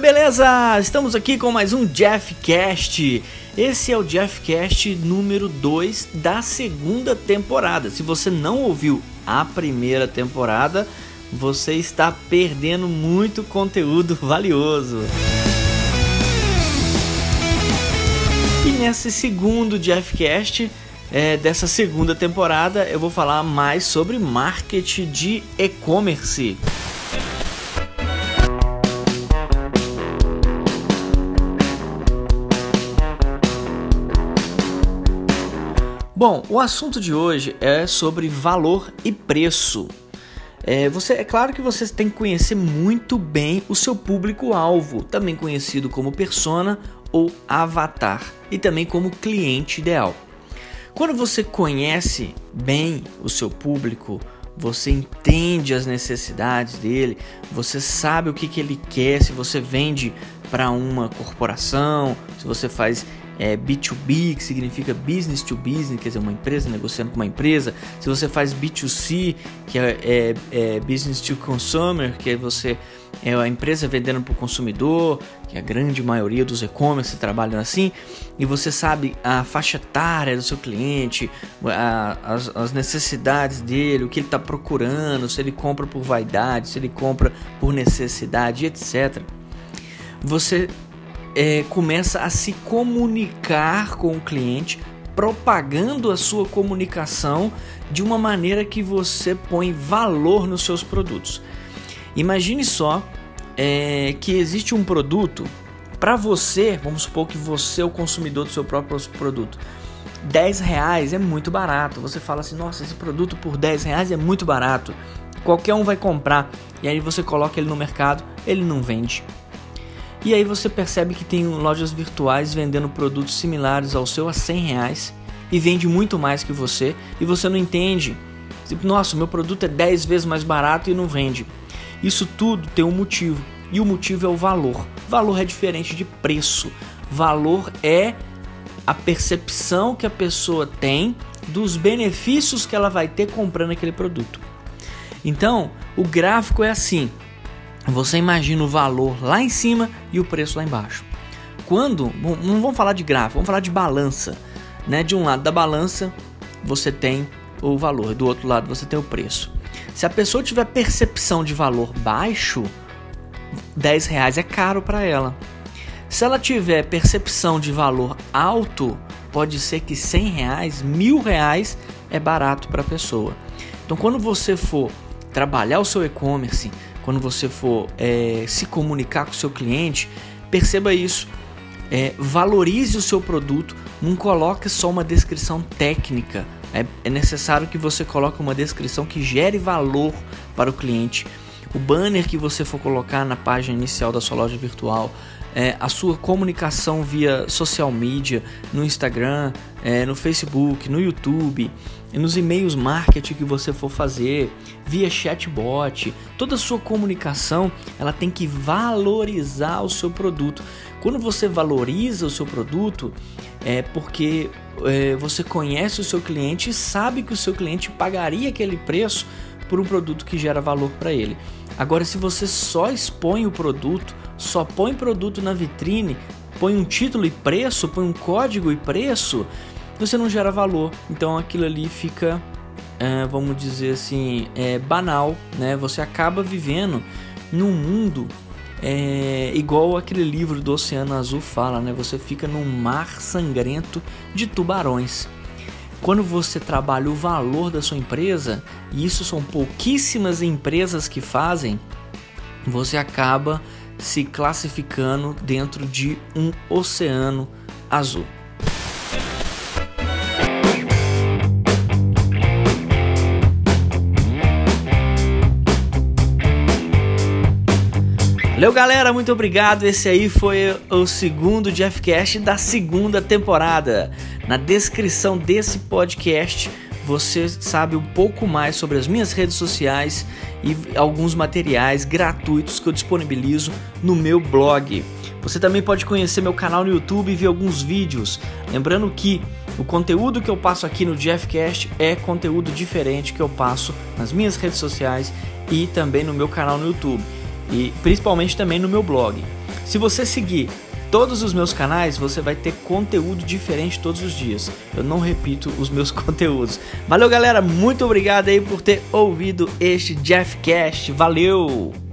Beleza? Estamos aqui com mais um Jeffcast. Esse é o Jeffcast número 2 da segunda temporada. Se você não ouviu a primeira temporada, você está perdendo muito conteúdo valioso. E nesse segundo Jeffcast é, dessa segunda temporada, eu vou falar mais sobre marketing de e-commerce. Bom, o assunto de hoje é sobre valor e preço. É, você, é claro que você tem que conhecer muito bem o seu público-alvo, também conhecido como persona ou avatar, e também como cliente ideal. Quando você conhece bem o seu público, você entende as necessidades dele, você sabe o que, que ele quer, se você vende para uma corporação, se você faz é, B2B, que significa business to business, quer dizer, uma empresa negociando com uma empresa. Se você faz B2C, que é, é, é business to consumer, que é você é a empresa vendendo para o consumidor, que a grande maioria dos e-commerce trabalham assim, e você sabe a faixa etária do seu cliente, a, as, as necessidades dele, o que ele está procurando, se ele compra por vaidade, se ele compra por necessidade, etc. Você é, começa a se comunicar com o cliente, propagando a sua comunicação de uma maneira que você põe valor nos seus produtos. Imagine só é, que existe um produto para você, vamos supor que você é o consumidor do seu próprio produto. 10 reais é muito barato. Você fala assim, nossa, esse produto por 10 reais é muito barato. Qualquer um vai comprar. E aí você coloca ele no mercado, ele não vende. E aí você percebe que tem lojas virtuais vendendo produtos similares ao seu a 100 reais e vende muito mais que você e você não entende. Tipo, nossa, meu produto é 10 vezes mais barato e não vende. Isso tudo tem um motivo e o motivo é o valor. Valor é diferente de preço. Valor é a percepção que a pessoa tem dos benefícios que ela vai ter comprando aquele produto. Então, o gráfico é assim: você imagina o valor lá em cima e o preço lá embaixo. Quando, bom, não vamos falar de gráfico, vamos falar de balança, né? De um lado da balança você tem o valor, do outro lado você tem o preço. Se a pessoa tiver percepção de valor baixo, 10 reais é caro para ela. Se ela tiver percepção de valor alto, pode ser que 100 reais, mil reais é barato para a pessoa. Então, quando você for trabalhar o seu e-commerce, quando você for é, se comunicar com o seu cliente, perceba isso. É, valorize o seu produto, não coloque só uma descrição técnica. É, é necessário que você coloque uma descrição que gere valor para o cliente. O banner que você for colocar na página inicial da sua loja virtual, é, a sua comunicação via social media, no Instagram, é, no Facebook, no YouTube, nos e-mails marketing que você for fazer, via chatbot, toda a sua comunicação ela tem que valorizar o seu produto. Quando você valoriza o seu produto, é porque é, você conhece o seu cliente e sabe que o seu cliente pagaria aquele preço por um produto que gera valor para ele. Agora, se você só expõe o produto, só põe produto na vitrine, põe um título e preço, põe um código e preço, você não gera valor. Então aquilo ali fica, é, vamos dizer assim, é, banal, né? Você acaba vivendo num mundo é, igual aquele livro do Oceano Azul fala, né? Você fica num mar sangrento de tubarões. Quando você trabalha o valor da sua empresa, e isso são pouquíssimas empresas que fazem, você acaba se classificando dentro de um oceano azul. Valeu, galera, muito obrigado. Esse aí foi o segundo Jeffcast da segunda temporada. Na descrição desse podcast você sabe um pouco mais sobre as minhas redes sociais e alguns materiais gratuitos que eu disponibilizo no meu blog. Você também pode conhecer meu canal no YouTube e ver alguns vídeos. Lembrando que o conteúdo que eu passo aqui no Jeffcast é conteúdo diferente que eu passo nas minhas redes sociais e também no meu canal no YouTube e principalmente também no meu blog. Se você seguir todos os meus canais, você vai ter conteúdo diferente todos os dias. Eu não repito os meus conteúdos. Valeu, galera. Muito obrigado aí por ter ouvido este Jeff Cast. Valeu!